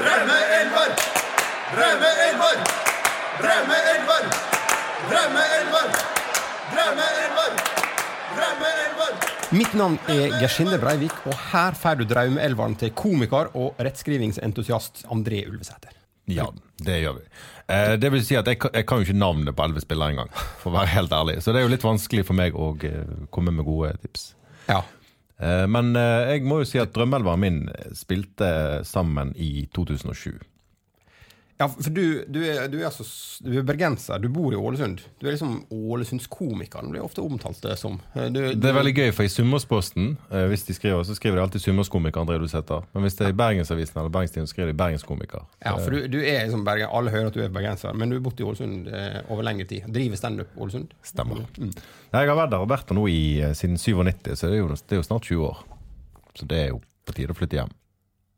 Drømmeelver! Drømmeelver! Drømmeelver! Drømmeelver! Drømmeelver! Drømmeelver! Mitt navn er Gershinde Breivik, og her får du drømmeelveren til komiker og rettskrivingsentusiast André Ulvesæter. Ja, det gjør vi. Eh, det vil si at jeg, kan- jeg kan jo ikke navnet på elleve spillere engang, for å være helt ærlig. Så det er jo litt vanskelig for meg å eh, komme med gode tips. Ja. Eh, men eh, jeg må jo si at drømmeelveren min spilte sammen i 2007. Ja, for du, du, er, du, er altså, du er bergenser, du bor i Ålesund. Du er liksom Ålesundskomikeren, blir ofte omtalt det som. Eh, Det er veldig gøy, for i Sunnmørsposten, eh, hvis de skriver, så skriver de alltid Sunnmørskomiker André Dusæter. Men hvis det er i Bergensavisen eller Bergenstien, så skriver de Bergenskomiker. Ja, for du, du er liksom Bergen, Alle hører at du er bergenser, men du har bodd i Ålesund eh, over lengre tid. Driver standup Ålesund? Stemmer. Mm. Jeg har vært der, og vært der nå i, eh, siden 97, så det er, jo, det er jo snart 20 år. Så det er jo på tide å flytte hjem.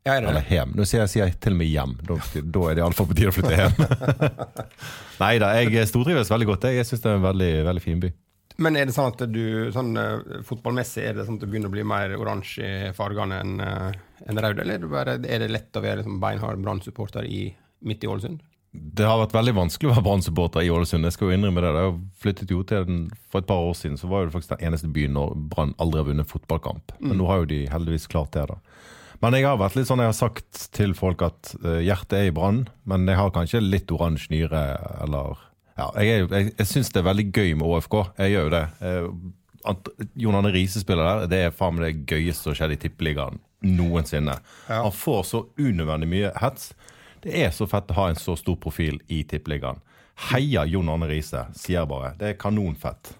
Ja, er det Eller hjem. Nå sier jeg, sier jeg til og med hjem. Da, da er det iallfall på tide å flytte hjem. Nei da, jeg stortrives veldig godt. Jeg, jeg syns det er en veldig, veldig fin by. Men er det sånn at du sånn eh, fotballmessig er det sånn at du begynner å bli mer oransje i fargene enn en rød, eller er det, bare, er det lett å være liksom beinhard Brann-supporter midt i Ålesund? Det har vært veldig vanskelig å være Brann-supporter i Ålesund. Jeg skal jo innrømme det. Jeg flyttet jo til den For et par år siden så var det faktisk den eneste byen når Brann aldri har vunnet fotballkamp. Men nå har jo de heldigvis klart det, da. Men jeg har vært litt sånn, jeg har sagt til folk at eh, hjertet er i Brann, men jeg har kanskje litt oransje nyre, eller Ja, jeg, er jeg, jeg syns det er veldig gøy med ÅFK. Jeg gjør jo det. Eh, at Jon Arne Riise spiller der, det er faen meg det gøyeste som har skjedd i Tippeligaen noensinne. Ja. Han får så unødvendig mye hets. Det er så fett å ha en så stor profil i Tippeligaen. Heia Jon Arne Riise, sier jeg bare. Det er kanonfett.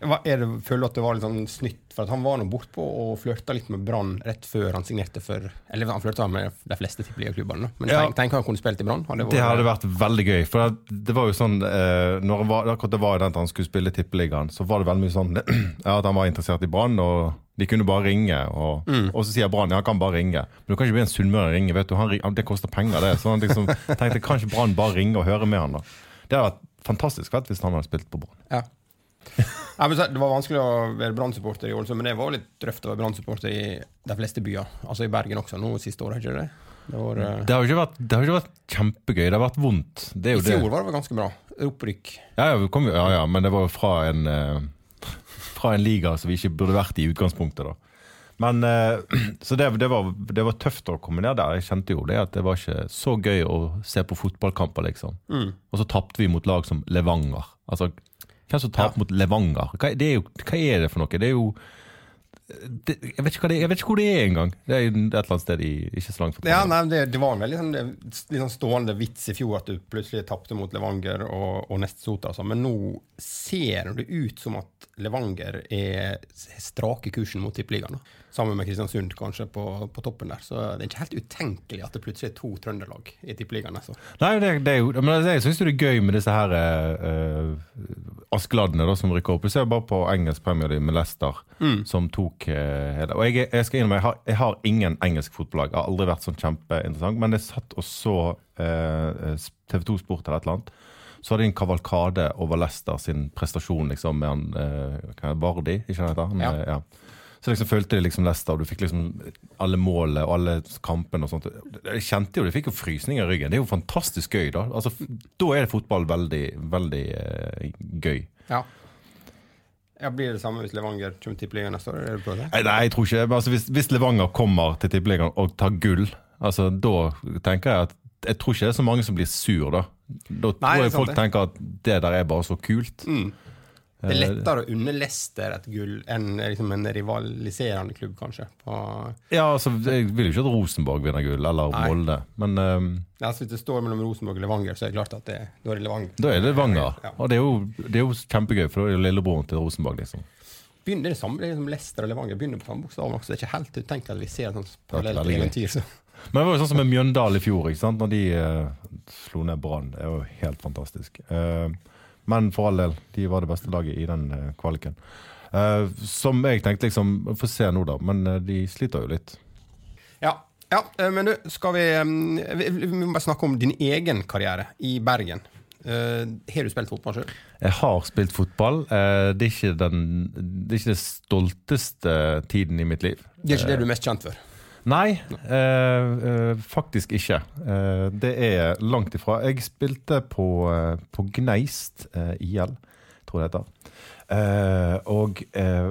Er det, føler du at det var litt sånn snytt? For at han var nå bortpå og flørta litt med Brann rett før han signerte for Eller han flørta med de fleste tippeligaklubbene, men Ja. tenk, tenk han kunne spilt i Brann. Det, Det hadde vært veldig gøy. For det, det var jo sånn eh, Når var, akkurat det var den at han skulle spille Tippeligaen, så var det veldig mye sånn ja, at han var interessert i Brann, og de kunne bare ringe. Og, og så sier Brann ja, han kan bare ringe. Men du kan ikke be en sunnmøring ringe. vet du, han, Det koster penger, det. Så han liksom tenkte kan ikke Brann bare ringe og høre med han da? Det hadde vært fantastisk fett hvis han hadde spilt på Brann. Ja. Det var vanskelig å være Brann-supporter i Ålesund, men det var litt drøft å være Brann-supporter i de fleste byer. Altså i Bergen også, nå siste året, ikke det? Det var, eh, Det har ikke vært, det har ikke vært kjempegøy. Det har vært vondt. Det I fjor var det ganske bra. Opprykk. Ja, ja, kom, ja, ja, men det var jo fra en, uh, fra en liga som vi ikke burde vært i utgangspunktet. da. Men, uh, Så det, det, var, det var tøft å komme ned der. Jeg kjente jo det at det var ikke så gøy å se på fotballkamper, liksom. Og så tapte vi mot lag som Levanger. Altså, hvem som taper mot Levanger? Hva, det er jo, hva er det for noe? Det er jo det, jeg, vet det, jeg vet ikke hvor det er engang. Det er et eller annet sted i ikke så langt fra Ja, nei, det, det var en veldig sånn, sånn stående vits i fjor at du plutselig tapte mot Levanger og, og Nest Sota. Altså. Men nå ser det ut som at Levanger er strake kursen mot Tippeligaen. Sammen med Kristiansund kanskje på, på toppen der. Så det er ikke helt utenkelig at det plutselig er to Trøndelag i Tippeligaen. Altså. Nei, det, det men jeg syns det er gøy med disse her uh, Askeladdene da, som rykker opp. Du ser bare på engelsk Premier League med Leicester, som tok uh, Og jeg, jeg skal innrømme, jeg har, jeg har ingen engelsk fotballag. Jeg har aldri vært sånn kjempeinteressant. Men jeg satt og så uh, TV2 Sport eller et eller annet. Så hadde de en kavalkade over Leicester sin prestasjon liksom, med han eh, Vardi, ikke han heter? Han, Ja. eh, ja. Så liksom følte de liksom Leicester, og du fikk liksom alle målene og alle kampene og sånt. Jeg kjente jo, du fikk jo frysninger i ryggen. Det er jo fantastisk gøy, da. Altså, da er fotball veldig, veldig uh, gøy. Ja. ja. Blir det samme hvis Levanger kommer til Tippeligaen neste år? Er det på det? Nei, nei, jeg tror ikke altså, hvis, hvis Levanger kommer til Tippeligaen og tar gull, altså, da tenker jeg at jeg tror ikke det er så mange som blir sur, da. Da tror Nei, det er jeg folk det. tenker at det der er bare så kult. Det er lettere å unne Leicester et gull enn liksom en rivaliserende klubb, kanskje. På, Ja, altså, Jeg vil jo ikke at Rosenborg vinner gull, eller Nei. Molde, men um, ja, altså, hvis det står mellom Rosenborg og Levanger, så er det klart at det, da er det Levanger. da er det Levanger. Ja. Og det er, jo, det er jo kjempegøy, for da er det lillebroren til Rosenborg, liksom. Begynner det samme, er liksom Leicester og Levanger begynner på samme bokstav så Det er ikke helt utenkelig at vi ser et sånt parallelt eventyr. Så. Men det var jo sånn som med Mjøndalen i fjor, ikke sant? når de uh, slo ned Brann. Det var jo helt fantastisk. Eh, men for all del, de var det beste laget i den eh, kvaliken. Uh, som jeg tenkte liksom Få se nå, da. Men eh, de sliter jo litt. Ja, ja, men du, skal vi, vi Vi må bare snakke om din egen karriere i Bergen. Uh, har du spilt fotball sjøl? Jeg har spilt fotball. Uh, det, er ikke den, det er ikke det stolteste tiden i mitt liv. Det er ikke det du er mest kjent for? Nei, eh, eh, faktisk ikke. Eh, det er langt ifra. Jeg spilte på, eh, på Gneist eh, IL, tror jeg det heter. Eh, og eh,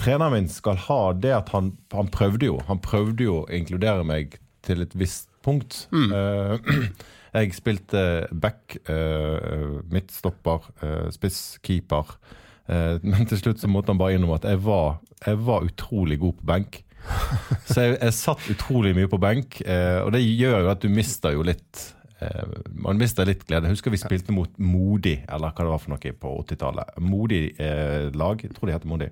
treneren min skal ha det at han, han prøvde jo Han prøvde jo å inkludere meg til et visst punkt. Eh, jeg spilte back, eh, midtstopper, spiss. Eh, men til slutt så måtte han bare innrømme at jeg var, jeg var utrolig god på benk. Så jeg, jeg satt utrolig mye på benk, eh, og det gjør jo at du mister jo litt eh, Man mister litt glede. Jeg husker vi spilte mot Modi, eller hva det var for noe på 80-tallet. Modig eh, lag, jeg tror de heter Modi.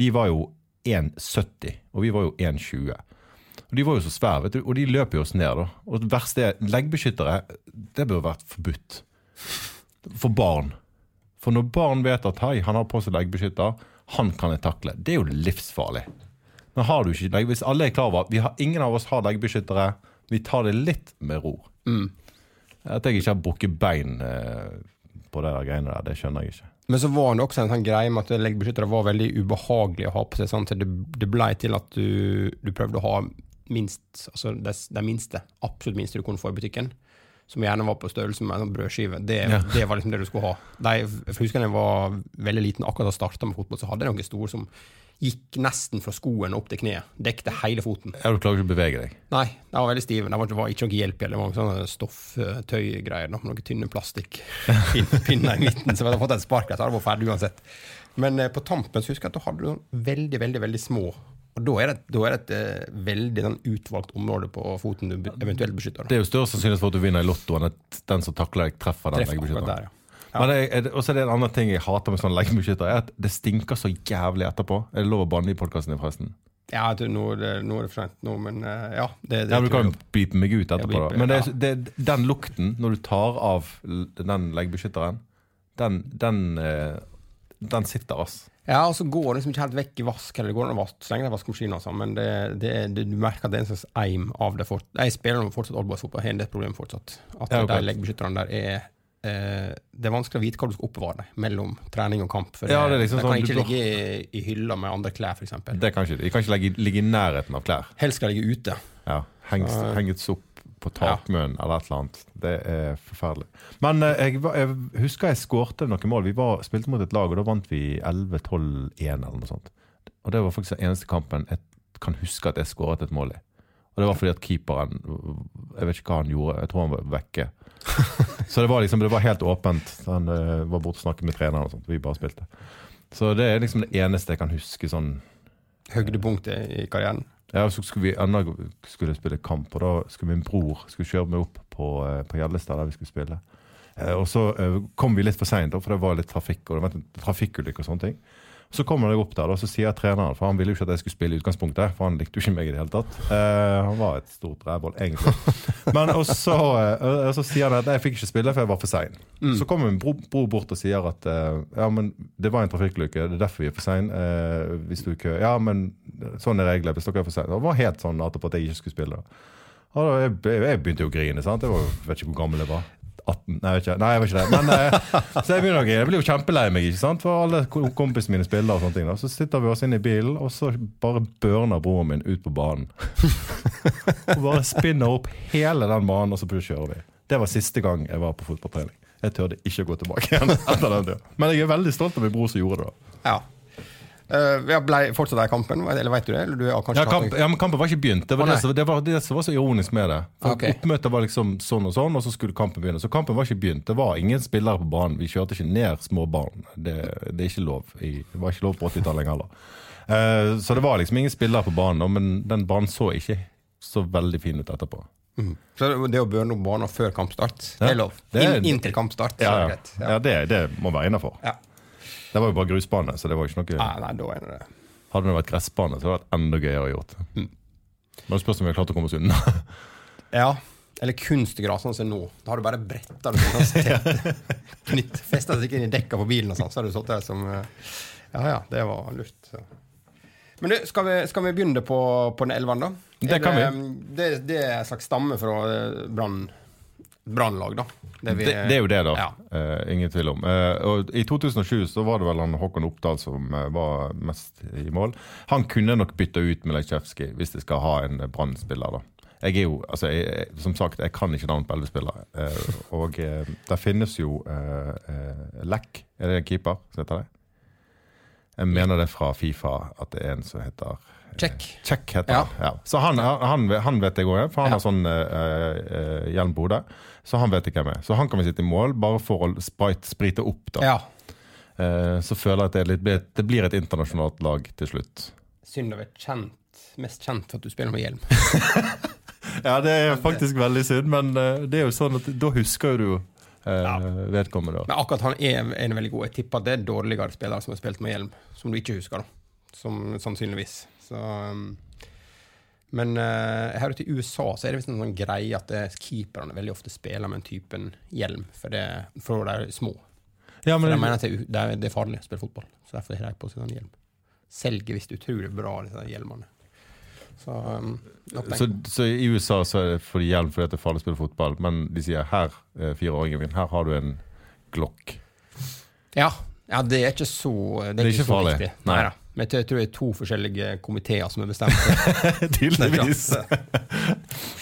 De var jo 1,70, og vi var jo 1,20. Og De var jo så svære, vet du, og de løp jo oss ned. da. Og det verste er, leggbeskyttere, det burde vært forbudt. For barn. For når barn vet at hei, han har på seg leggbeskytter, han kan jeg takle. Det er jo livsfarlig. Men har du ikke legg, hvis alle er klar over at vi har, ingen av oss har leggbeskyttere, vi tar det litt med ro. At jeg ikke har brukket bein eh, på det der greiene der, det skjønner jeg ikke. Men så var det også en sånn greie med at leggbeskyttere var veldig ubehagelig å ha på seg. at det, det ble til at du, du prøvde å ha minst, altså det, det minste, absolutt minste du kunne få i butikken. Som gjerne var på størrelse med en sånn brødskive. Det, Ja. det var liksom det du skulle ha. De, jeg husker jeg var veldig liten, akkurat da jeg starta med fotball, så hadde jeg noen store som gikk nesten fra skoen opp til kneet. Dekte hele foten. Ja, Du klarer ikke å bevege deg. Nei, de var veldig stive. Det var, var ikke noe hjelp i det. Var sånne stofftøygreier. Noen tynne plastikkpinner i midten. Så jeg hadde fått et spark, så hadde jeg vært ferdig uansett. Men eh, på tampen så husker jeg at du hadde noen veldig, veldig veldig små. Og da er det, da er det et eh, veldig utvalgt område på foten du eventuelt beskytter. Det er jo større sannsynlighet for at du vinner i Lotto enn at den som takler deg, treffer den leggebeskytteren. der, ja. Men det er, og så er det en annen ting jeg hater med sånn leggebeskytter, er at det stinker så jævlig etterpå. Er det lov å banne i podkasten din, forresten? Ja, jeg tror nå, er det- nå er det for nå, men eh, ja. Det, det Ja, Du kan beepe meg ut etterpå, Ja, da. Men det, det, den lukten, når du tar av den leggebeskytteren, den, den, eh, den sitter, ass. Ja, og så går det liksom ikke helt vekk i vask, eller det går an å så lenge det er vaskemaskin, altså, men det, det, det, du merker at det er en slags eim av det. Fort. Jeg spiller nå fortsatt oldboys-fotball, har det del problem fortsatt. At Ja, okay. de leggbeskytterne der er eh, Det er vanskelig å vite hva du skal oppbevare deg mellom trening og kamp. For Ja, det, liksom de kan sånn, ikke ligge i, i hylla med andre klær, f.eks. Det kan ikke, de kan ikke legge, ligge i nærheten av klær. Helst skal de ligge ute. Ja, henges, Så- henges opp på takmøen eller et eller annet. Det er forferdelig. Men eh, jeg, jeg husker jeg skårte noen mål. Vi var, spilte mot et lag, og da vant vi 11-12-1 eller noe sånt. Og det var faktisk den eneste kampen jeg kan huske at jeg skåret et mål i. Og det var fordi at keeperen Jeg vet ikke hva han gjorde, jeg tror han var vekke. Så det var liksom, det var helt åpent. Han uh, var borte og snakket med treneren og sånt. Vi bare spilte. Så det er liksom det eneste jeg kan huske sånn Høydepunktet i karrieren. Ja, så skulle vi enda skulle spille kamp, og da skulle min bror skulle kjøre meg opp på, eh, Gjellestad, der vi skulle spille. Eh, Og så eh, kom vi litt for seint, for det var litt trafikk og det var en trafikkulykke og sånne ting. Så kommer jeg opp der, og så sier treneren, for han ville jo ikke at jeg skulle spille i utgangspunktet, for han likte jo ikke meg i det hele tatt. Eh, han var et stort rævhold, egentlig. Men og så, eh, og så sier han at jeg fikk ikke spille, for jeg var for sein. Så kommer min bror, bro bort og sier at eh, ja, men det var en trafikkulykke, det er derfor vi er for sein. Eh, hvis du ikke Ja, men sånn er reglene hvis dere er for sein. Det var helt sånn etterpå at jeg ikke skulle spille. Og da, jeg, jeg begynte jo å grine. sant? Jeg var, vet ikke hvor gammel jeg var. 18? Nei, jeg. Nei, jeg var ikke det. Men, eh, så jeg begynner. Jeg blir jo kjempelei meg, ikke sant? for alle kompisene mine spiller. og sånne ting. Da. Så sitter vi oss inn i bilen, og så bare børner broren min ut på banen. og bare spinner opp hele den banen, og så kjører vi. Det var siste gang jeg var på fotballtrening. Jeg turte ikke å gå tilbake igjen. etter den tiden. Men jeg er veldig stolt av min bror som gjorde det. da. Ja. Uh, ble fortsatt der kampen, eller vet du det? Eller du har Ja, kamp, ja, men Kampen var ikke begynt. Det var, oh, det, som- det, var det som var så ironisk med det. For okay. Oppmøtet var liksom sånn og sånn, og så skulle kampen begynne. Så kampen var ikke begynt. Det var ingen spillere på banen. Vi kjørte ikke ned små barn. Det, det er ikke lov. I, det var ikke lov på 80-tallet lenger heller. Uh, så det var liksom ingen spillere på banen, men den banen så ikke så veldig fin ut etterpå. Mm. Så det å børne opp banen før kampstart, Ja. det er lov? Inntil kampstart, Ja, det ja. ja det, det må være innafor. Ja. Det var jo bare grusbane, så det var ikke noe Nei, nei, da er det Hadde det vært gressbane, så hadde det vært enda gøyere gjort. Mm. Men det spørs om vi har klart å komme oss unna. Ja. Eller kunstgras, sånn som nå. Da har du bare bretta det sånn tett. Knytt. Festa det inn i dekka på bilen, og sånn, så har du sittet der som eh, Ja ja, det var lurt. Så. Men du, skal vi, skal vi begynne på, på den elven, da? Det det kan vi. det, det er en slags stamme fra eh, Brann. Brannlag, da. Det, vi- Det, det er jo det, da. Ja. Uh, ingen tvil om. Uh, og I 2007 så var det vel han Håkon Oppdal som uh, var mest i mål. Han kunne nok bytta ut Milajcevskij hvis de skal ha en brannspiller da. Jeg er jo, altså, jeg, Som sagt, jeg kan ikke navn på elleve spillere. Og det finnes jo eh, eh, Lek, er det en keeper som heter det? Jeg mener det fra Fifa at det er en som heter Check. Check heter Ja. han. Ja. Så han, han, han vet jeg òg, for han Ja. har sånn uh, hjelm på hodet. Så han vet jeg hvem er. Så han kan vi sitte i mål, bare for å sprite, sprite opp. da. Ja. Eh, så føler jeg at det, er litt, det blir et internasjonalt lag til slutt. Synd å være kjent, mest kjent for at du spiller med hjelm. Ja, det er faktisk veldig synd, men eh, det er jo sånn at da husker jo du eh, vedkommende. Men akkurat han er, er en veldig god. Jeg tipper at det er dårligere spillere som har spilt med hjelm, som du ikke husker, da. Som sannsynligvis. Så um, Men uh, her ute i USA så er det visst en sånn greie at det, keeperne veldig ofte spiller med en typen hjelm, for, det, for de er små. Ja, For men, de mener at det, det, er, farlig å spille fotball, så derfor har de på seg sånn hjelm. Selger visst utrolig bra, disse hjelmene. Så, um, så, så i USA så er det for hjelm fordi det er farlig å spille fotball, men de sier her, eh, fireåringen min, her har du en glokk. Ja, ja, det er ikke så Det er, Det er ikke så farlig. viktig. Nei. Neida. Men jeg tror- det er to forskjellige komiteer som er bestemt. Tydeligvis.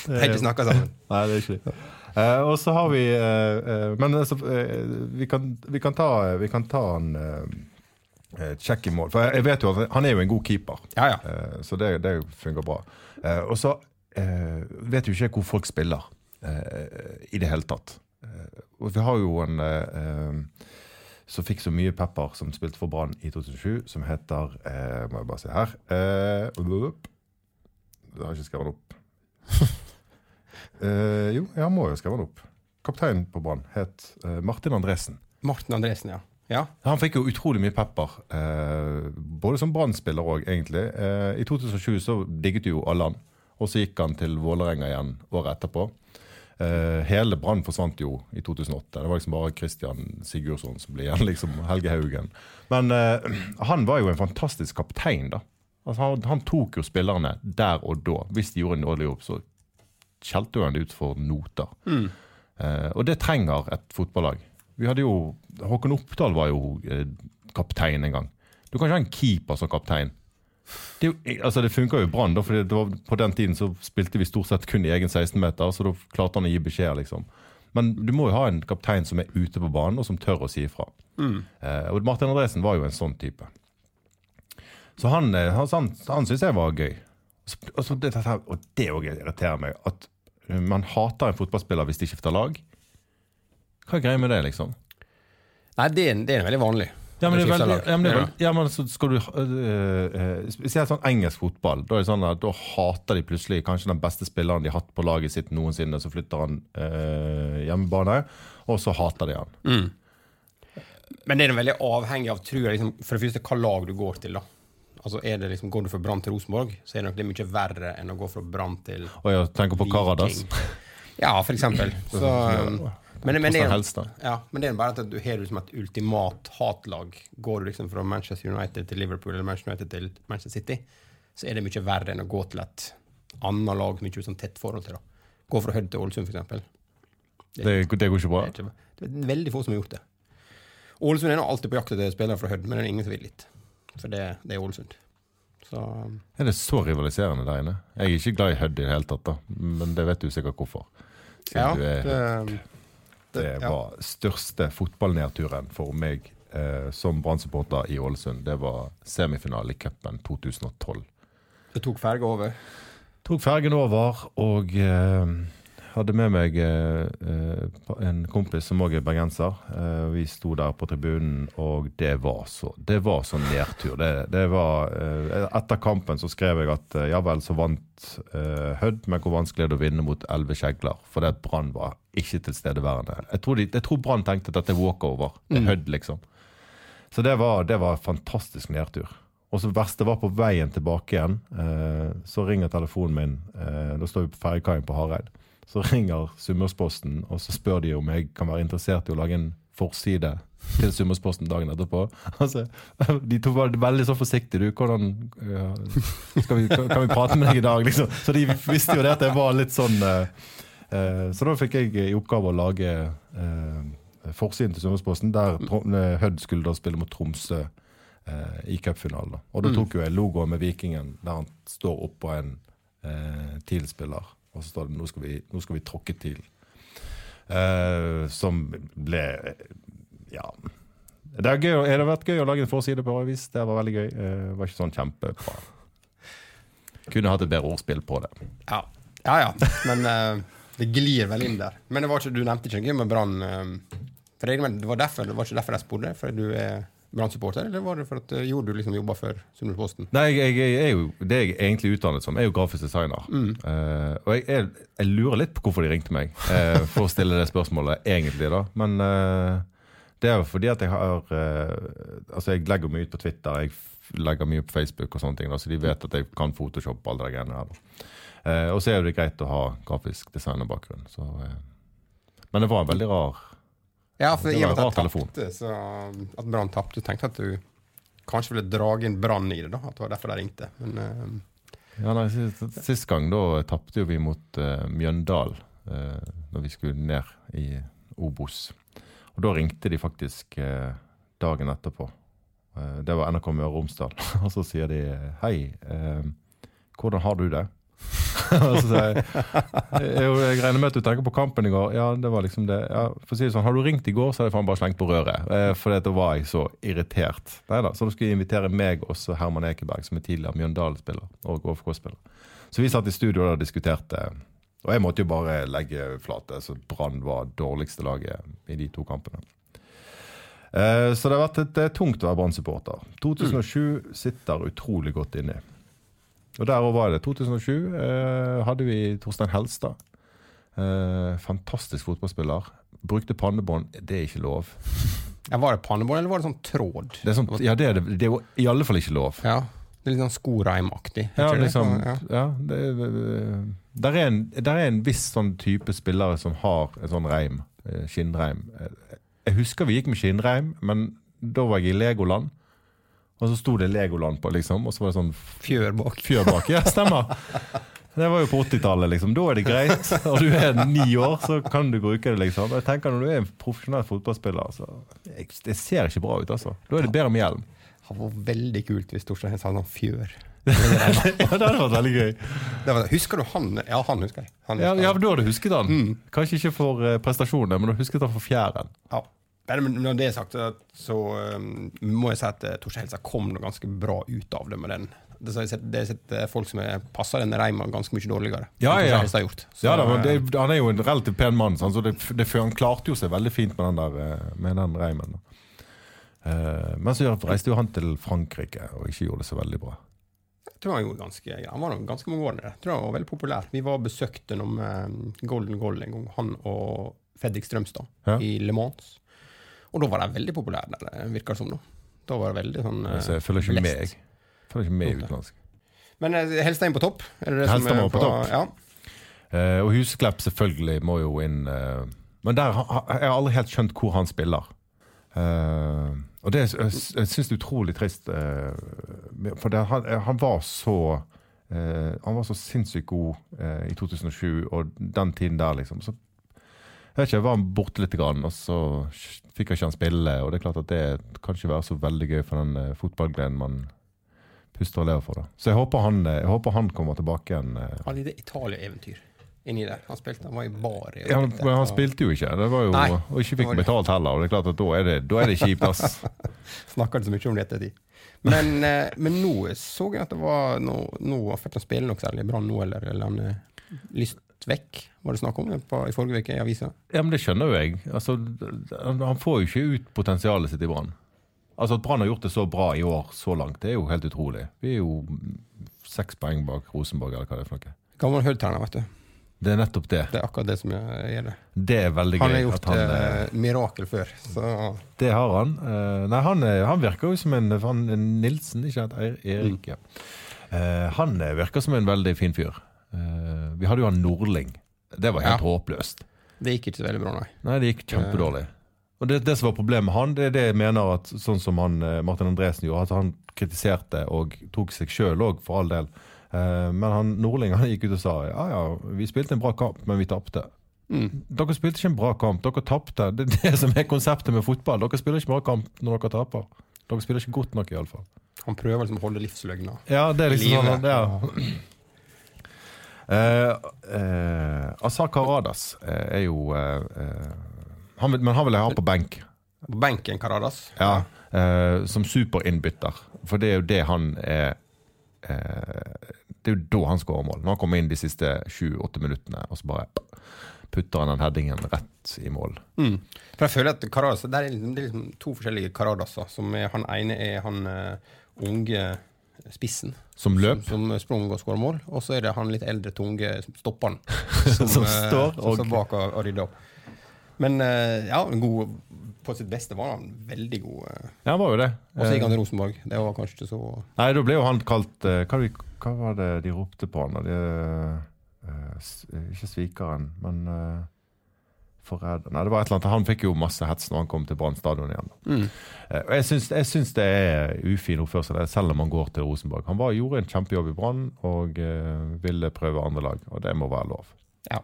Vi har ikke snakka sammen. Nei, det er ikke det. Uh, og så har vi uh, Men altså, vi, kan, vi, kan ta, vi kan ta en check i mål. For jeg, vet jo at han er jo en god keeper, Ja, ja. så det, det fungerer bra. Og så vet jo ikke hvor folk spiller i det hele tatt. Og vi har jo en som fikk så mye pepper, som spilte for Brann i 2007, som heter eh, Må jeg bare se her eh, Det har jeg ikke skrevet opp. Eh, jo, jeg må jo skrive den opp. Kapteinen på Brann het eh, Martin Andresen. Martin Andresen, ja. Ja, Han fikk jo utrolig mye pepper, eh, både som Brann-spiller òg, egentlig. Eh, I 2007 så digget jo alle han, og så gikk han til Vålerenga igjen året etterpå. Eh, hele Brann forsvant jo i 2008. Det var liksom bare Christian Sigurdsson som ble igjen, liksom Helge Haugen. Men uh, han var jo en fantastisk kaptein, da. Altså, han, han tok jo spillerne der og da. Hvis de gjorde en dårlig jobb, så skjelte han det ut for noter. Eh, og det trenger et fotballag. Vi hadde jo, Håkon Oppdal var jo kaptein en gang. Du kan ikke ha en keeper som kaptein. Det, altså det funka jo i Brann, for på den tiden så spilte vi stort sett kun i egen 16-meter, så da klarte han å gi beskjed, liksom. Men du må jo ha en kaptein som er ute på banen, og som tør å si ifra. Eh, og Martin Andresen var jo en sånn type. Så han, eh, han, han, han syntes jeg var gøy. Og, så det, og det òg irriterer meg. At man hater en fotballspiller hvis de skifter lag. Hva er greia med det, liksom? Nei, det det er veldig vanlig. Ja, men, det er veldig, ja, men, det er Ja. veldig, ja, men så skal du øh, øh, Spesielt sånn engelsk fotball. Da er sånn at da hater de plutselig kanskje den beste spilleren de har hatt på laget sitt noensinne. Så flytter han øh, hjemmebane, og så hater de han. Men det er veldig avhengig av, tror jeg, liksom, for det første, hva lag du går til. da. Altså, er det liksom, Går du fra Brann til Rosenborg, så er det nok det mye verre enn å gå fra Brann til Å tenker på Karadas. Viking. Ja, for eksempel. Så, um, men, men, det er, ja, men det er bare at du har liksom et ultimat hatlag. Går du liksom fra Manchester United til Liverpool eller Manchester United til Manchester City, så er det mye verre enn å gå til et annet lag som ikke har sånn tett forhold til. da. Gå fra Hødd til Ålesund, for eksempel. Det, det går ikke bra. Det er, ikke, det er veldig få som har gjort det. Ålesund er nå alltid på jakt etter spillere fra Hødd, men det er ingen som vil dit. For det, det er Ålesund. Så Er det så rivaliserende der inne? Jeg er ikke glad i Hødd i det hele tatt, da. men det vet du sikkert hvorfor. Siden ja, du er det, Det var største fotballnedturen for meg eh, som Brann-supporter i Ålesund. Det var semifinale i cupen 2012. det tok ferga over. Tok fergen over og eh, hadde med meg eh, eh, en kompis som òg er bergenser. Eh, vi sto der på tribunen, og det var så Det var sånn nedtur. Det, det var, etter kampen så skrev jeg at ja vel, så vant Hødd, men hvor vanskelig er det å vinne mot elleve kjegler? Fordi at Brann var ikke tilstedeværende. Jeg tror, de, jeg tror Brann tenkte at dette er walkover. Det er Hødd, liksom. Så det var, det var fantastisk nedtur. Og så verste var på veien tilbake igjen. Så ringer telefonen min. Da står vi på ferjekaien på Hareid. Så ringer Sunnmørsposten, og så spør de om jeg kan være interessert i å lage en forside til Sunnmørsposten dagen etterpå. Altså, de to var veldig så forsiktige. Du, hvordan ja, vi, Kan vi prate med deg i dag? Liksom. Så de visste jo det at jeg var litt sånn uh, uh, så da fikk jeg i oppgave å lage uh, forsiden til Sunnmørsposten, der Hødd skulle da spille mot Tromsø i cupfinalen. Og da tok jo jeg logoen med Vikingen, der han står oppå en TIL-spiller. Og så står det 'Nå skal vi, nå skal vi tråkke TIL'. Eh, som ble eh, Ja. Det gøy, det har vært gøy å lage en forside på avis. Det var veldig gøy. Eh, Det var ikke sånn kjempebra. Kunne hatt et bedre ordspill på det. Ja, ja. ja. Men eh, det glir vel inn der. Men ikke, du nevnte ikke noe med Brann. eh, det var det var ikke derfor jeg spurte, for du er Brann-supporter, eller var det for at gjorde du liksom jobba for Sunnmørsposten? Nei, jeg, jeg, er jo, Det jeg er egentlig utdannet som, er jo grafisk designer. Eh, og jeg, jeg, lurer litt på hvorfor de ringte meg uh, for å stille det spørsmålet, egentlig. da. Men uh, det er jo fordi at jeg har eh, Altså, jeg legger mye ut på Twitter, jeg legger mye på Facebook, og sånne ting, da, så de vet at jeg kan Photoshop og alle de greiene her. Eh, og så er det greit å ha grafisk designerbakgrunn. Så, eh. Men det var en veldig rar Ja, for i og med at jeg tapte, så at Brann tapte, tenkte jeg at du kanskje ville dra inn Brann i det, da. At det var derfor de ringte. Men uh, Ja, nei, sist, sist gang da tapte jo vi mot uh, Mjøndalen uh, når vi skulle ned i Obos. Og da ringte de faktisk uh, dagen etterpå. Det var NRK Møre og Romsdal. og så sier de hei, hvordan har du det? og så sier jeg jeg jeg regner med at du tenker på kampen i går. Ja, det var liksom det. Ja, for å si det sånn, Har du ringt i går, så hadde jeg faen bare slengt på røret. Eh, for da var jeg så irritert. Neida, så da skulle jeg invitere meg og Herman Ekeberg, som er tidligere Mjøndalen-spiller og OFK-spiller. Så vi satt i studio og diskuterte. Og jeg måtte jo bare legge flate. Så Brann var dårligste laget i de to kampene. Eh, Så det har vært et, det er tungt å være Brann-supporter. 2007 sitter utrolig godt inni. Og der òg var det. 2007 eh, hadde vi Torstein Helstad. Eh, fantastisk fotballspiller. Brukte pannebånd. Det er ikke lov. ja, Var det pannebånd, eller var det sånn tråd? Det sånn, ja, det, er, det, det er i alle fall ikke lov. Ja, Det er litt sånn skoreimaktig. Ja, liksom, Ja. ja, det, der, er en, der er en viss sånn type spillere som har en sånn reim. eh, Skinnreim. Jeg husker vi gikk med skinnreim, men da var jeg i Legoland. Og så sto det Legoland på, liksom. Og så var det sånn Fjør bak. Ja, stemmer. Det var jo på 80-tallet, liksom. Da er det greit. Og du er ni år, så kan du bruke det, liksom. Jeg tenker Når du er en profesjonell fotballspiller, så Det ser ikke bra ut, altså. Da er det bedre med hjelm. Det hadde vært veldig kult hvis Torstein hadde sånn fjør. Ja, det hadde vært veldig gøy. Var, husker du han? Ja, han husker jeg. Han, Ja, ja, Da hadde du husket han. Kanskje ikke for eh, prestasjonene, men du husket han for fjæren. Ja. Men men når det er sagt, så- um, må jeg si at uh, Torstein Helsa kom noe ganske bra ut av det med den. Det har sett, det sett eh, folk som er- passer den reimen ganske mye dårligere. Ja, ja. Så, Ja, da, eh, det, Han er jo en relativt pen mann, så det, det, han klarte jo seg veldig fint med den, der, eh, med den reimen. Eh, men så reiste jo han til Frankrike og ikke gjorde det så veldig bra. Jeg tror han gjorde ganske ja, Han var ganske mange år der. Jeg tror han var veldig populær. Vi var besøkte noen med Golden Goal en gang, han og Fredrik Strømstad, Ja. i Le Mans. Og da var de veldig populære virker det som. Da Da var det veldig sånn uh, jeg følger ikke med. Jeg følger ikke med utenlandsk. Men eh, Helstein på topp? Er det det Helstein som er på topp. Ja. Uh, og Huseklepp selvfølgelig må jo inn Uh, Men der ha- ha- jeg har aldri helt skjønt hvor han spiller. Uh, og det jeg, jeg syns det er utrolig trist, eh, for det, han, han var så eh, Han var så sinnssykt god eh, i 2007 og den tiden der, liksom. Så jeg vet ikke, jeg var borte litt, grann, og så fikk jeg ikke han spille. Og det er klart at det kan ikke være så veldig gøy for den eh, fotballgleden man puster og lever for. da. Så jeg håper han, eh, jeg håper han kommer tilbake igjen. eh, Han hadde Italia-eventyr inni der. Han spilte, han var i bar. ja, men han spilte jo ikke, det var jo, Nei, og ikke fikk betalt heller. Og det er klart at da er det, da er det kjipt, ass. Snakker ikke så mye om det etter ettertid. Men, men nå så jeg at det var Nå, nå fikk han spille noe særlig bra nå, eller, eller han er lyst vekk, var det snakk om det på, i forrige uke i avisa. Ja, men det skjønner jo jeg. Altså, han får jo ikke ut potensialet sitt i Brann. Altså At Brann har gjort det så bra i år så langt, det er jo helt utrolig. Vi er jo seks poeng bak Rosenborg, eller hva det er for noe. Gammel Hødterner, vet du. Det er nettopp det. Det er akkurat det som gjør det. Det er veldig Han gøy. har gjort han, eh, eh, mirakel før, så Det har han. Eh, nei, han, er- han virker jo som en, han, Nilsen, ikke sant? Erik. Erik. Ja. Eh, han eh, virker som en veldig fin fyr. Eh, vi hadde jo han Nordling. Det var helt Ja. håpløst. det gikk ikke så veldig bra, nei. Nei, det gikk kjempedårlig. Og det, det som var problemet med han, det er det jeg mener at sånn som han, eh, Martin Andresen gjorde, at han kritiserte og tok seg sjøl òg, for all del, Uh, men han Nordling han gikk ut og sa ja ja, vi spilte en bra kamp, men vi tapte. Dere spilte ikke en bra kamp, dere tapte. Det er det som er konseptet med fotball. Dere spiller ikke bra kamp når dere taper. Dere spiller ikke godt nok, iallfall. Han prøver liksom å holde livsløgna. Ja, det er liksom sånn ja. Eh, eh, Azar Karadas eh, er jo han vil, Men han vil jeg ha på benk. På benken, Karadas. Ja, eh, som superinnbytter. For det er jo det han er eh, Det er jo da han skårer mål. Når han kommer inn de siste sju-åtte minuttene, og så bare putter han den headingen rett i mål. Mm. For jeg føler at Karadas Det er liksom, det er liksom to forskjellige Karadaser. Som er, han ene er han uh, unge spissen. Som løp. Som, som sprang og skåra mål. Og så er det han litt eldre, tunge stopperen. Som, Som eh, står som og- står bak og, og rydder opp. Men eh, ja, god, på sitt beste var han veldig god. eh. Ja, han var jo det. Og så gikk han til Rosenborg. Det var kanskje ikke så Nei, da ble jo han kalt hva, hva var det de ropte på han? De, ikke svikeren, men forræder Nei, det var et eller annet. Han fikk jo masse hets når han kom til Brann stadion igjen. Mm. Eh, og jeg syns, jeg syns det er ufin oppførsel, selv om han går til Rosenborg. Han var, gjorde en kjempejobb i Brann og uh, ville prøve andre lag, og det må være lov. Ja.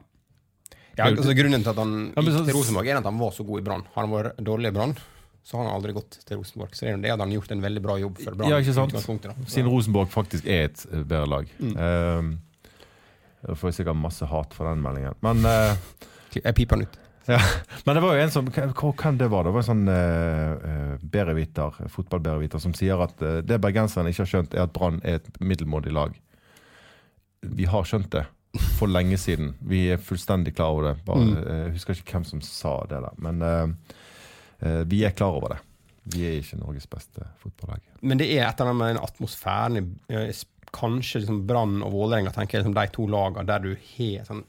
ja altså, grunnen til at han gikk til Rosenborg, er at han var så god i Brann. Han vært dårlig i Brann, så har han aldri gått til Rosenborg. Så det at han har gjort en veldig bra jobb for Brann. Ja, ikke sant? Siden Rosenborg faktisk er et eh, bedre lag. Mm. Uh, får jeg sikkert masse hat for den meldingen. Men uh, Jeg piper den ut. Ja, men det var jo en som Hvem det var? Det var en sånn uh, fotballbedreviter som sier at uh, det bergenserne ikke har skjønt, er at Brann er et middelmådig lag. Vi har skjønt det for lenge siden. Vi er fullstendig klar over det. Bare, Mm. uh, Jeg husker ikke hvem som sa det, der. men vi er klar over det. Vi er ikke Norges beste fotballag. Men det er et eller annet med den atmosfæren Kanskje liksom Brann og Vålerenga tenker jeg liksom de to lagene der du har sånn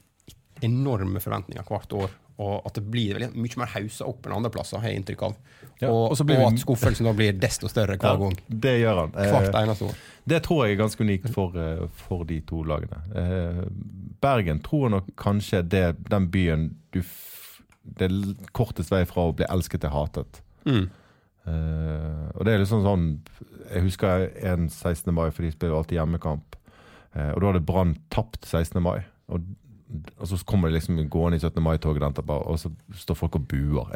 enorme forventninger hvert år. Og at det blir mye mer hausa opp enn andre plasser, har jeg inntrykk av. Ja, og, og så blir og at skuffelsen da blir desto større hver gang. det gjør han. Eh, Hvert eneste år. Det tror jeg er ganske unikt for, eh, for de to lagene. Eh, Bergen tror jeg nok kanskje det den byen du Det er kortest vei fra å bli elsket til hatet. Mm. Uh, og det er liksom sånn Jeg husker en 16. mai, for de spiller alltid hjemmekamp. Uh, og da hadde Brann tapt 16. mai. Og, og så kommer de liksom gående i 17. mai-toget, og så står folk og buer.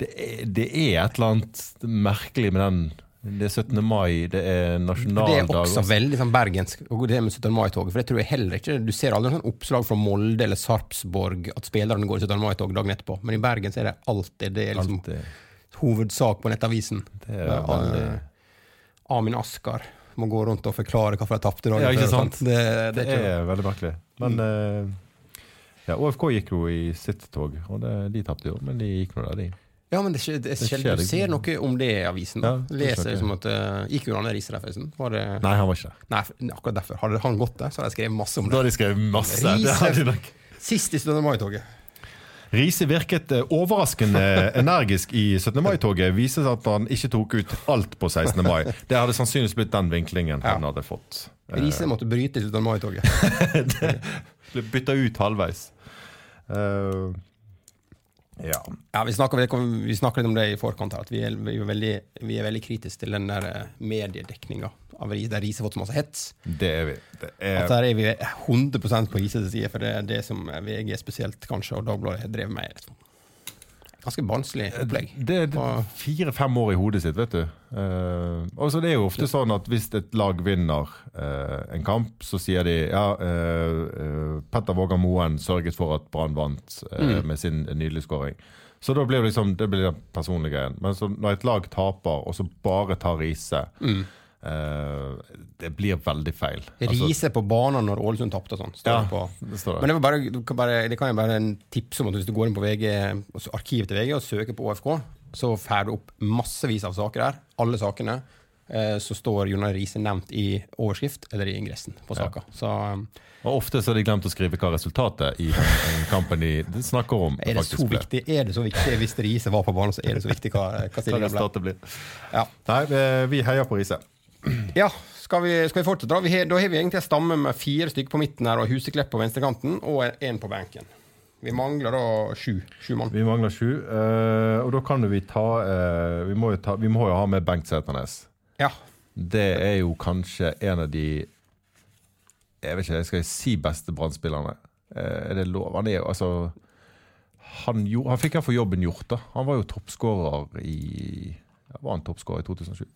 Det, det er et eller annet merkelig med den Det er 17. mai, det er nasjonaldag Det er også veldig sånn bergensk, det med 17. mai-toget. For det tror jeg heller ikke Du ser aldri sånn oppslag fra Molde eller Sarpsborg at spillerne går i 17. mai-tog dagen etterpå. Men i Bergen så er det alltid det er liksom Alltid. hovedsak på nettavisen. Det er aldri veldig eh, Amin Askar må gå rundt og forklare hvorfor de tapte dagen Ja, ikke før, sant? Det, det, Det er ikke, er veldig merkelig. Men eh, ja, ÅFK gikk jo i sitt tog, og det, de tapte jo, men de gikk nå der, de. ja, men det, skjer, det Det skjer du ser noe om det i avisen. Da. Ja, Leser liksom at uh, Gikk jo Arne Riise der, forresten? Nei, han var ikke der. Nei, akkurat derfor. Hadde han gått der, så hadde jeg skrevet masse om det. Da hadde jeg skrevet masse. Riese. Sist i 17. mai-toget. Riise virket eh, overraskende energisk i 17. mai-toget. Viste seg at han ikke tok ut alt på 16. mai. Det hadde sannsynligvis blitt den vinklingen han hadde fått. Eh, Riise måtte bryte i 17. mai-toget. Ble bytta ut halvveis. Eh, ja. Ja, vi snakker, vi snakker, litt om det i forkant her, at vi er, vi er, veldig, vi er veldig kritiske til den der eh, mediedekninga av der Riise har fått så masse hets. Det er vi. Det At er, der er vi 100 på Rises side, for det er det som VG spesielt, kanskje, og Dagbladet har drevet med. Liksom. Ganske barnslig opplegg. det er fire-fem år i hodet sitt, vet du. Uh, og så det er jo ofte sånn at hvis et lag vinner uh, en kamp, så sier de ja, uh, Petter Vågan Moen sørget for at Brann vant mm. med sin nydelige skåring. Så da blir det liksom, det blir den personlige greien. Men så når et lag taper, og så bare tar Riise eh, Det blir veldig feil. Altså, Riise på banen når Ålesund tapte og sånn. Ja, det står det Men det. bare, bare, det kan jeg bare en tips om at hvis du går inn på VG, altså arkivet til VG og søker på ÅFK, så får du opp massevis av saker der. Alle sakene. Eh, så står Jonar Riise nevnt i overskrift eller i ingressen på saka. Så um, Og ofte så har de glemt å skrive hva resultatet i kampen de, snakker om. er det, så faktisk ble. viktig, er det så viktig hvis Riise var på banen, så er det så viktig hva, hva stillingen ble. resultatet blir. Ja. Nei, vi heier på Riise. Ja, skal vi, skal vi fortsette? Da Vi har, da har vi egentlig en stamme med fire stykker på midten her og Huseklepp på venstrekanten og én på benken. Vi mangler da sju, sju mann. Vi mangler sju, eh, og da kan vi ta eh, vi, må ta vi må jo ha med Bengt Sæternes. Ja. Det er jo kanskje en av de Jeg vet ikke, skal jeg si beste Brann-spillerne? Eh, er det lov? Han er jo altså Han, gjorde, han fikk iallfall jobben gjort, da. Han var jo toppskårer i ja, Var han toppskårer i 2007?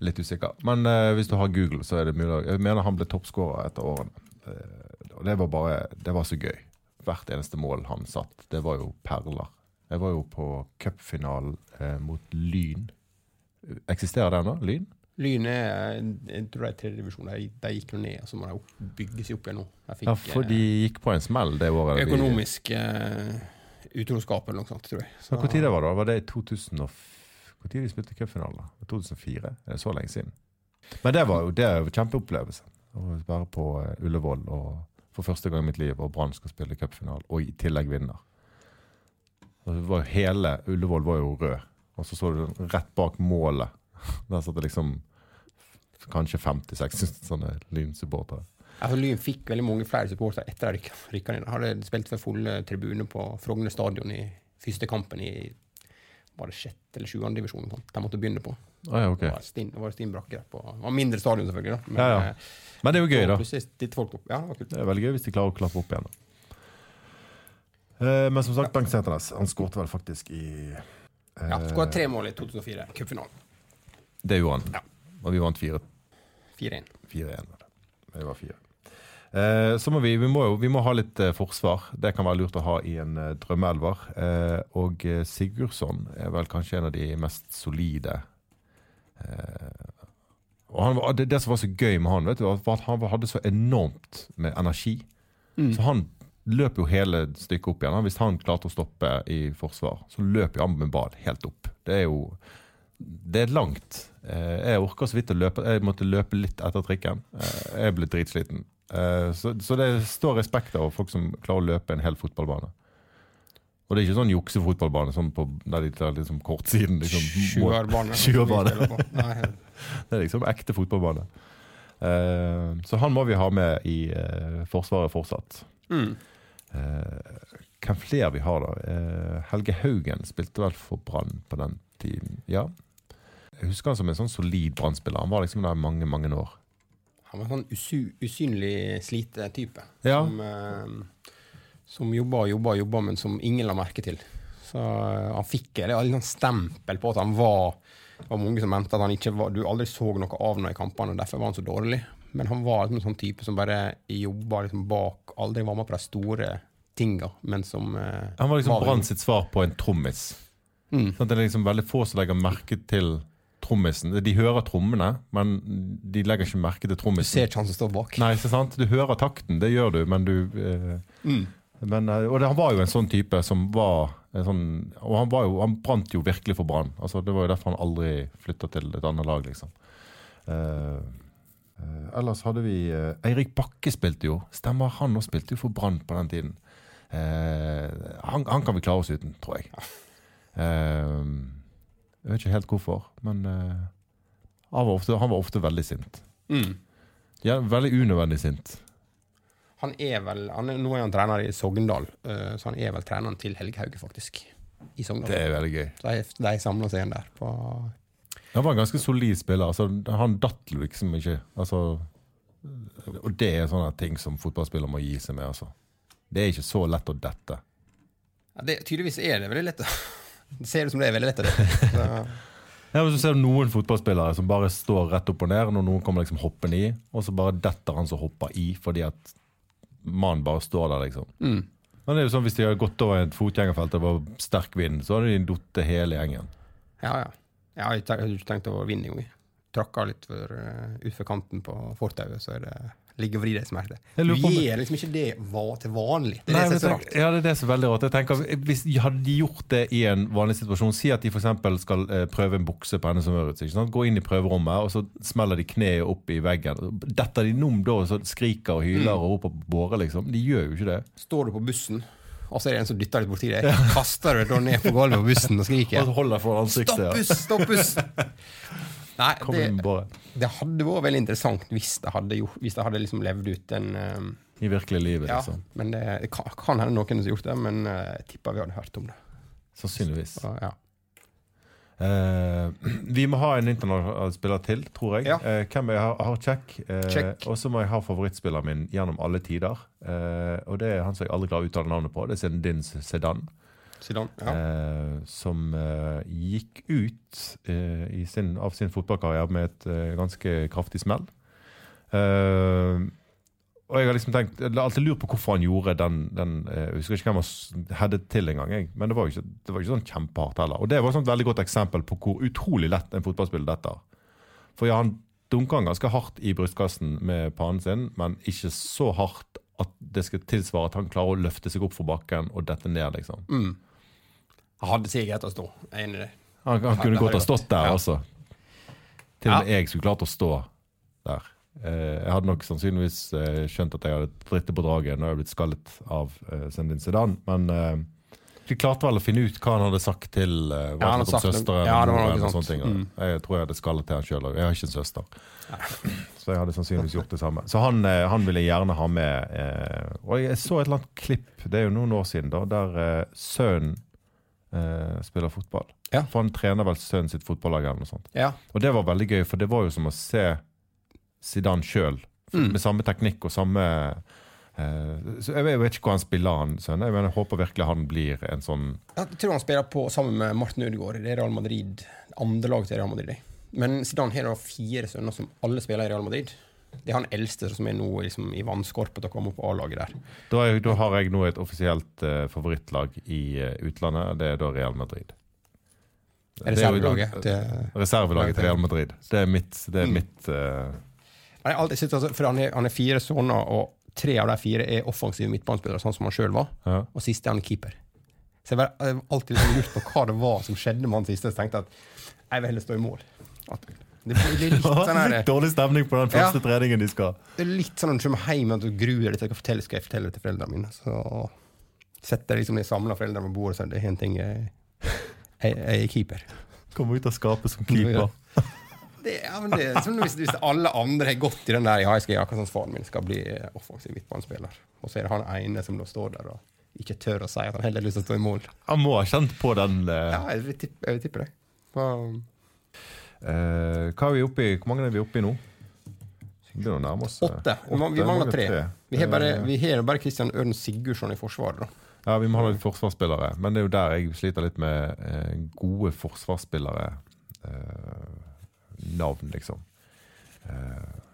Litt usikker. Men uh, hvis du har Google, så er det mulig. Jeg mener han ble toppskårer etter årene. Uh, og det var bare Det var så gøy. Hvert eneste mål han satt, det var jo perler. Jeg var jo på cupfinalen uh, mot Lyn. Eksisterer den nå? Lyn? Lyn er jeg tror det er tredje divisjon. De, de gikk jo ned, så må de opp, bygge seg opp igjen nå. Fikk, Ja, for de gikk på en smell det året. økonomisk utroskap eller noe sånt, tror jeg. Hvor tid det var? Var det i 2000 tid de spilte cupfinale? da? 2004? Er det så lenge siden? Men det var jo det var kjempeopplevelse. Å være på eh, Ullevål og for første gang i mitt liv, og Brann skal spille cupfinale, og i tillegg vinner. Hele Ullevål var jo rød, og så så du den rett bak målet. Der satt det liksom kanskje 50-60 sånne Lyn-supportere. altså, Lyn fikk veldig mange flere supportere etter at de rykka ned. Hadde spilt for fulle tribuner på Frogner stadion i første kampen i var det sjette eller sjuende divisjon. De måtte begynne på. Ah, ja, okay. Det var stinn, det var stinn brakke på Det var mindre stadion, selvfølgelig. da. Men, Ja, ja. eh, Men det er jo gøy, da. Ja, det. Det er veldig gøy hvis de klarer å klappe opp igjen. da. Eh, Men som sagt, Bengt Sæternes han skårte vel faktisk i eh, Ja, Skåra tre mål i 2004, cupfinalen. Det gjorde han. Ja. Og vi vant 4-1. 4-1. 4-1 var det. Det var fire. Eh, så må vi, vi, må jo, vi må ha litt eh, forsvar. Det kan være lurt å ha i en eh, drømmeelver. Eh, og Sigurdsson er vel kanskje en av de mest solide. Eh, og han, det, det som var så gøy med han, vet du, var at han hadde så enormt med energi. Så han løp jo hele stykket opp igjen. Hvis han klarte å stoppe i forsvar, så løp jo han med ball helt opp. Det er jo det er langt. Eh, Jeg orker så vidt å løpe. Jeg måtte løpe litt etter trikken. Jeg ble dritsliten. Eh, Så, så det står respekt av folk som klarer å løpe en hel fotballbane. Og det er ikke sånn juksefotballbane sånn på, der de tar liksom kortsiden. Liksom. Sjuerbane. Det er liksom ekte fotballbane. Eh, Så han må vi ha med i eh, Forsvaret fortsatt. mm. Hvem flere vi har, da? Helge Haugen spilte vel for Brann på den tiden. Ja. Jeg husker han som en sånn solid Brann-spiller. Han var liksom der mange, mange år. Han var en sånn usy, usynlig slitetype. Ja. Som, eh, som jobba og jobba jobba, men som ingen la merke til. Så eh, han fikk et sånn stempel på at han var Det var mange som mente at han ikke var Du aldri så noe av ham i kampene, og derfor var han så dårlig. Men han var liksom en sånn type som bare jobba liksom bak, aldri var med på de store tinga, men som eh, Han var liksom Brann sitt svar på en trommis. Mm. Sånn det er liksom veldig få som legger merke til trommisen. De hører trommene, men de legger ikke merke til trommisen. Du ser ikke han som står bak. Nei, ikke sant? Du hører takten, det gjør du, men du eh, Mm. men, eh, Og det, han var jo en sånn type som var en sånn Og han, var jo, han brant jo virkelig for Brann. Altså, det var jo derfor han aldri flytta til et annet lag, liksom. Eh, eh, ellers hadde vi eh, Eirik Bakke spilte jo. Stemmer, han òg spilte jo for Brann på den tiden. Eh, han, han kan vi klare oss uten, tror jeg. Eh, jeg vet ikke helt hvorfor, men uh, han, var ofte, han var ofte veldig sint. Mm. Ja, veldig unødvendig sint. Han er vel, han er, Nå er han trener i Sogndal, uh, så han er vel treneren til Helge Hauge, faktisk. I Sogndal. Det er veldig gøy. De, de samla seg igjen der. På, Han var en ganske solid spiller. Altså, han datt liksom ikke. Altså, og det er sånne ting som fotballspillere må gi seg med. Altså. Det er ikke så lett å dette. ja, det, tydeligvis er det veldig lett. Det ser ut som det er veldig lett. Det. Så, Ja, hvis du ser noen fotballspillere som bare står rett opp og ned når noen kommer liksom hoppende i, og så bare detter han som hopper i fordi at mannen bare står der, liksom. mm. Men det er jo sånn Hvis de hadde gått over et fotgjengerfelt og det var sterk vind, så hadde de datt hele gjengen. Ja, ja. Jeg har ikke tenkt- å vinne engang. Tråkka litt for, uh, utfor kanten på fortauet, så er det ligger og vri deg smerte. Du gjør liksom ikke det til vanlig. Det er Nei, det som er så rart. Ja, det er det som er veldig rart. Jeg tenker, hvis de Hadde de gjort det i en vanlig situasjon, si at de f.eks. skal eh, prøve en bukse på henne som ikke? Gå inn i prøverommet, og så smeller de kneet opp i veggen. Detter de num da, og så skriker og hyler og roper på båre, liksom? De gjør jo ikke det. Står du på bussen, og så er det en som dytter litt borti deg, kaster du deg da ned på gulvet på bussen og skriker. Og holder for ansiktet. Stopp buss! Stopp buss! Nei, det, det hadde vært veldig interessant hvis det hadde, gjort, hvis det hadde liksom levd ut en um, I virkelig livet, Ja, liksom. men det, det kan, kan hende noen som har gjort det, men uh, jeg tipper vi hadde hørt om det. Sannsynligvis. Så, ja. Uh, vi må ha en internasjonal spiller til, tror jeg. Ja. Uh, hvem jeg har, har check. Uh, Check. Og så må jeg ha favorittspilleren min gjennom alle tider. Eh, og det er han som jeg aldri klarer å uttale navnet på. Det er Din Sedan. Zidane. Ja. Eh, som eh, gikk ut eh, i sin, av sin fotballkarriere med et eh, ganske kraftig smell. Eh, og jeg har liksom tenkt, jeg har alltid lurt på hvorfor han gjorde den, den eh, Jeg husker ikke hvem han headet til engang, men det var jo ikke, det var ikke sånn kjempehardt heller. Og det var et veldig godt eksempel på hvor utrolig lett en fotballspiller dette er. For ja, han dunka han ganske hardt i brystkassen med pannen sin, men ikke så hardt at det skal tilsvare at han klarer å løfte seg opp fra bakken og dette ned, liksom. Mm. Han hadde sikkert å stå. Jeg er enig i det. Han, han kunne godt ha stått der. Ja. altså. Til og med Ja. jeg skulle klart å stå der. Eh, jeg hadde nok sannsynligvis eh, skjønt at jeg hadde drittet på draget når jeg hadde blitt skallet av Sendin Sedan, Zidane, men eh, de klarte vel å finne ut hva han hadde sagt til uh, Ja, han sagt søsteren ja, det var noe sånt. ting. Mm. Jeg tror jeg hadde skallet til han sjøl òg. Jeg har ikke en søster. Så jeg hadde sannsynligvis gjort det samme. Så han, eh, han ville gjerne ha med. Eh, og jeg så et eller annet klipp, det er jo noen år siden, da, der eh, sønnen eh, spiller fotball. Ja. For han trener vel sønnen sitt fotballag eller noe sånt. Ja. Og det var veldig gøy, for det var jo som å se Zidane sjøl. Mm. Med samme teknikk og samme eh, så jeg, vet, ikke hvor han spiller, han sønnen. Jeg, jeg håper virkelig han blir en sånn Jeg tror han spiller på sammen med Martin Ødegaard i Real Madrid. Andre lag til Real Madrid. Men Zidane har da fire sønner som alle spiller i Real Madrid. Det er han eldste som er nå liksom, i vannskorpet til å komme opp på A-laget der. da, er, da har jeg nå et offisielt uh, favorittlag i uh, utlandet. Det er da Real Madrid. Er er reservelaget til Reservelaget til Real Madrid. Det er mitt, det er Mm. mitt uh... Jeg synes altså, For han er, han er fire sønner, og tre av de fire er offensive midtbanespillere, sånn som han sjøl var. ja. Og siste er han keeper. Så jeg har bare- jeg har alltid liksom lurt på hva det var som skjedde med han siste. Så tenkte jeg at jeg vil heller stå i mål. At det blir litt sånn her, Dårlig stemning på den første Ja. treningen de skal. Det er litt sånn når du kommer hjem og du gruer deg til å fortelle, skal jeg fortelle det til foreldrene mine. Så setter liksom de samla foreldrene på bordet og sier det er en ting jeg, jeg, jeg er keeper. Komme ut av skapet som keeper. Ja. Det, ja, men det, hvis, hvis alle andre har gått i den der Ja, jeg skal gjøre akkurat som faren min skal bli eh, offensiv midtbanespiller, og så er det han ene som da står der og ikke tør å si at han heller har lyst til å stå i mål. Han må ha kjent på den uh... Ja, jeg vil tippe, det. Og, eh, Hva er vi oppe i? Hvor mange er vi oppe i nå? Vi begynner å nærme oss. eh, åtte. Vi mangler tre. Vi har bare, Eh, vi har bare Christian Ørn Sigurdsson i forsvaret, da. Ja, vi må ha litt forsvarsspillere. Men det er jo der jeg sliter litt med eh, gode forsvarsspillere. Eh, navn, liksom. Eh,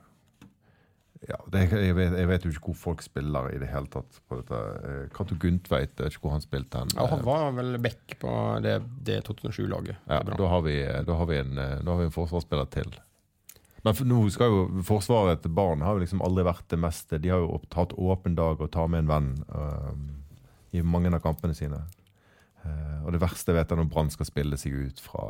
ja, det, jeg, vet, jeg vet jo ikke hvor folk spiller i det hele tatt. på dette. Eh, Cato Gundtveit, jeg vet ikke hvor han spilte hen. Ja, han var vel back på det, det 2007-laget. Ja, da har, vi, da, har vi en, eh, da har vi en forsvarsspiller til. Men for, nå skal jo Forsvaret til barn har jo liksom aldri vært det meste. De har jo hatt åpen dag og tar med en venn uh, i mange av kampene sine. Uh, og det verste vet jeg når Brann skal spille seg ut fra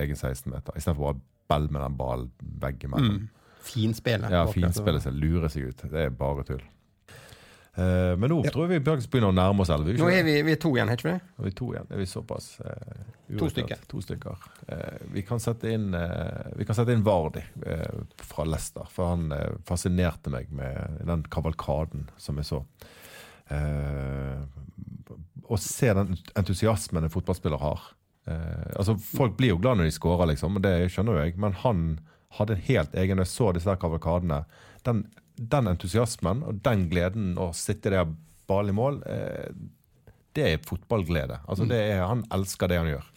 egen 16-meter, istedenfor bare bell med den ballen veggimellom. Mm. Finspillet. Ja, finspille seg, lure seg ut. Det er bare tull. Uh, men nå Ja. tror jeg vi begynner å nærme oss elleve. Nå er vi, vi er to igjen, er ikke vi? og vi to igjen. Er vi såpass uh, To stykker. To stykker. Uh, vi kan sette inn Vi kan sette inn Vardi fra Leicester, for han fascinerte meg med den kavalkaden som jeg så. Å se den entusiasmen en fotballspiller har. Altså Folk blir jo glad når de scorer, liksom, og det skjønner jo jeg, men han hadde en helt egen Når jeg så disse der kavalkadene, den, den entusiasmen og den gleden å sitte der ball i mål, eh, det er fotballglede. Altså er, han elsker det han gjør.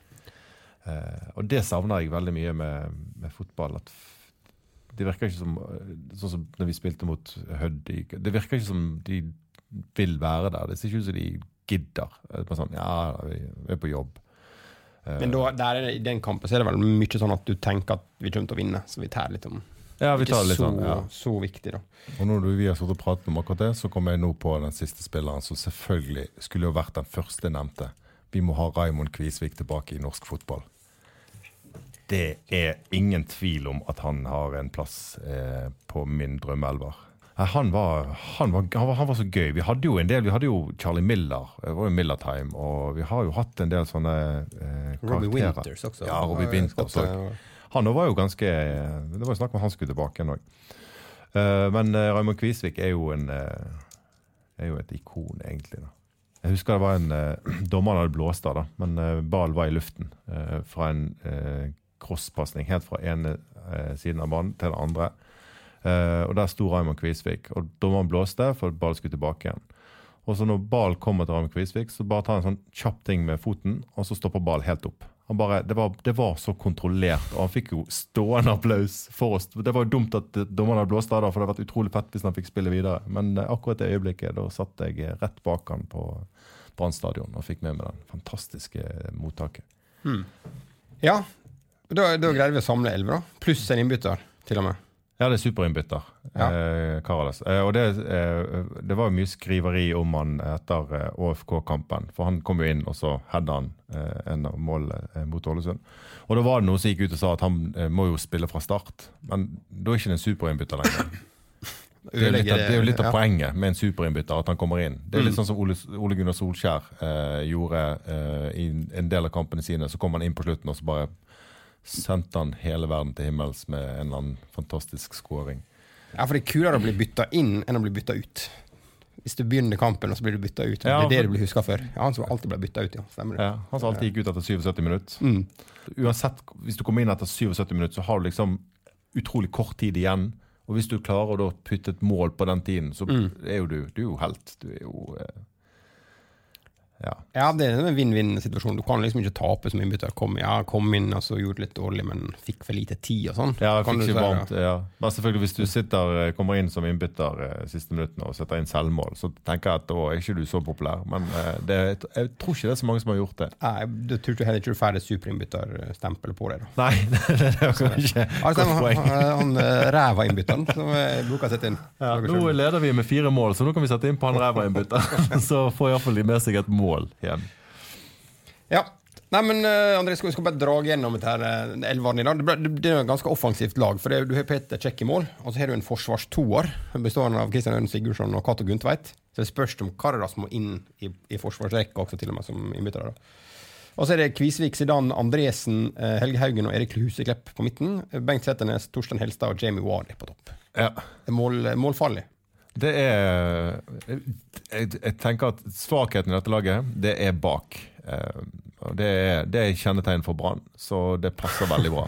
Eh, og det savner jeg veldig mye med, med fotball. At det virker ikke som Sånn som når vi spilte mot Hødd Det virker ikke som de vil være der. Det ser ikke ut som de gidder. Er sånn, ja, vi er på jobb. Eh, Men da, der er det, i den kampen så er det vel mye sånn at du tenker at vi kommer til å vinne, så vi tar litt om ja, vi tar det litt så, sånn. Ja. så viktig, da. Og når vi har sittet og pratet om akkurat det, så kommer jeg nå på den siste spilleren som selvfølgelig skulle jo vært den første nevnte. Vi må ha Raymond Kvisvik tilbake i norsk fotball. Det er ingen tvil om at han har en plass eh, på min drømmeelver. Eh, Han var, han, var, han, var, han var så gøy. Vi hadde jo en del, vi hadde jo Charlie Miller, det var jo Miller Time, og vi har jo hatt en del sånne eh, Robbie. Winters også. Ja, Robbie Winters også. eh, Han var jo ganske Det var jo snakk om han skulle tilbake igjen òg. men uh, Raymond Kvisvik er jo, en, eh, er jo et ikon, egentlig. da. Jeg husker det var en eh, Dommeren hadde blåst av, da, men eh, ballen var i luften eh, fra en eh, crosspasning helt fra ene eh, siden av banen til den andre. Eh, og Der sto Raymond Kvisvik, og dommeren blåste for at ballen skulle tilbake igjen. Og så når ball kommer til Raymond Kvisvik, så bare tar han en sånn kjapp ting med foten, og så stopper ball helt opp. Bare, det, var, det var så kontrollert, og han fikk jo stående applaus for oss. Det var jo dumt at dommeren hadde blåst av, for det hadde vært utrolig fett hvis han fikk spille videre. Men eh, akkurat det øyeblikket, da satt jeg rett bak han på Brann stadion og fikk med meg den fantastiske mottaket. Ja, da, da greide vi å samle elleve, da. Pluss en innbytter, til og med. Ja, det er superinnbytter, Ja. eh, Karadas. Eh, og det, eh, det var mye skriveri om han etter eh, ÅFK-kampen. For han kom jo inn, og så hadde han eh, en av målene eh, mot Ålesund. Og da var det noen som gikk ut og sa at han eh, må jo spille fra start. Men da er ikke det en superinnbytter lenger. Det er, litt det er jo litt av Ja. poenget med en superinnbytter, at han kommer inn. Det er litt sånn som Ole, Ole Gunnar Solskjær gjorde i en del av kampene sine. Så kom han inn på slutten, og så bare sendte han hele verden til himmels med en eller annen fantastisk scoring. Ja, for det er kulere å bli bytta inn enn å bli bytta ut. Hvis du begynner kampen, og så blir du bytta ut. Ja, det er det du blir huska for. Ja, han som alltid ble bytta ut, ja. Stemmer det. Ja, han som alltid gikk ut etter 77 minutter. Mm. Uansett, hvis du kommer inn etter 77 minutter, så har du liksom utrolig kort tid igjen. Og hvis du klarer å putte et mål på den tiden, så er jo du, du er jo helt. Du er jo eh, Ja. Ja, det er en vinn-vinn-situasjon. Du kan liksom ikke tape som innbytter. Kom, ja, kom inn og så gjorde det litt dårlig, men fikk for lite tid og sånn. Ja, fikk du ikke vant varmt, ja. Men selvfølgelig Hvis du sitter, eh, kommer inn som innbytter eh, siste minuttene og setter inn selvmål, så tenker jeg at da er ikke du så populær. Men eh, det, jeg tror ikke det er så mange som har gjort det. Nei, du tror du heller ikke du får det superinnbytterstempelet på deg, da. Nei, det er kanskje altså, godt poeng. han, han ræva innbytteren som jeg bruker å sette inn. Ja, nå leder vi med fire mål, så nå kan vi sette inn på han ræva innbytter. Så får iallfall de med seg et mål igjen. Ja. Nei, men uh, André, skal vi skal bare dra gjennom dette her, eh, elveren i dag. Det, ble, det er et ganske offensivt lag. for det, Du har Peter Check i mål, og så har du en forsvarstoer bestående av Kristian Øren Sigurdsson og Cato Gundtveit. Så det spørs om Karras må inn i, i forsvarsrekka også, til og med som innbyttere. Og så er det Kvisvik, Zidane, Andresen, eh, Helge Haugen og Erik Huseklepp på midten. Bengt Setternes, Torstein Helstad og Jamie Warley på topp. Ja. Er mål, målfarlig. Det er jeg, jeg tenker at svakheten i dette laget, det er bak. Eh, det er, det er kjennetegn for Brann, så det passer veldig bra.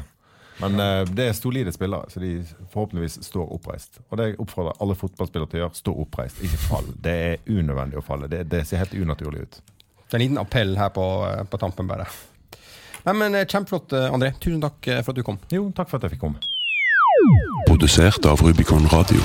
Men eh, det er solide spillere, så de forhåpentligvis står oppreist. Og det oppfordrer alle fotballspillere til å gjøre. Stå oppreist, ikke fall. Det er unødvendig å falle. Det, det ser helt unaturlig ut. Det er en liten appell her på, eh, på tampen, bare. Nei, men Kjempeflott, André. Tusen takk for at du kom. Jo, takk for at jeg fikk komme. Produsert av Rubicon Radio.